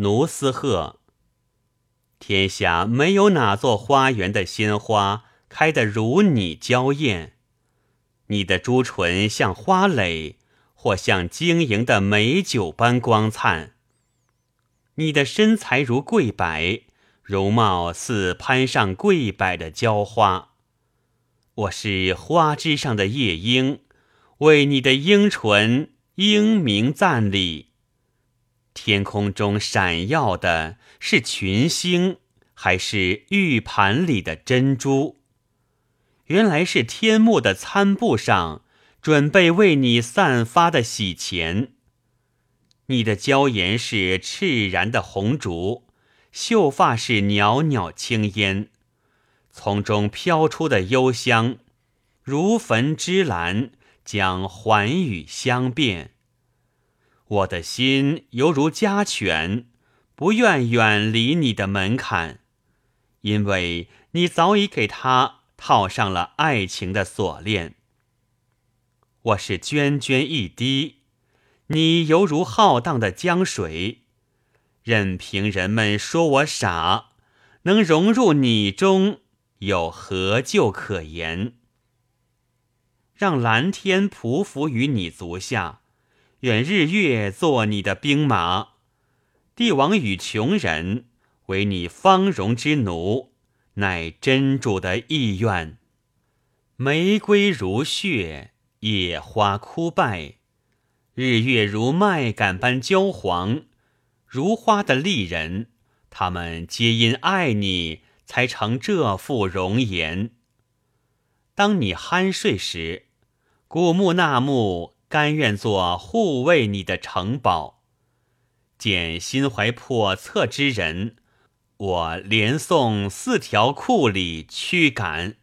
奴斯鹤。天下没有哪座花园的鲜花开得如你娇艳。你的朱唇像花蕾，或像晶莹的美酒般光灿。你的身材如桂柏，容貌似攀上桂柏的娇花。我是花枝上的夜莺，为你的樱唇英明赞礼。天空中闪耀的是群星，还是玉盘里的珍珠？原来是天幕的餐布上准备为你散发的喜钱。你的娇颜是赤然的红烛，秀发是袅袅青烟，从中飘出的幽香，如焚芝兰，将寰宇相变。我的心犹如家犬，不愿远离你的门槛，因为你早已给他。套上了爱情的锁链，我是涓涓一滴，你犹如浩荡的江水，任凭人们说我傻，能融入你中有何救可言？让蓝天匍匐于你足下，愿日月做你的兵马，帝王与穷人为你方容之奴。乃真主的意愿。玫瑰如血，野花枯败，日月如麦秆般焦黄。如花的丽人，他们皆因爱你，才成这副容颜。当你酣睡时，古木纳木甘愿做护卫你的城堡。见心怀叵测之人。我连送四条库里驱赶。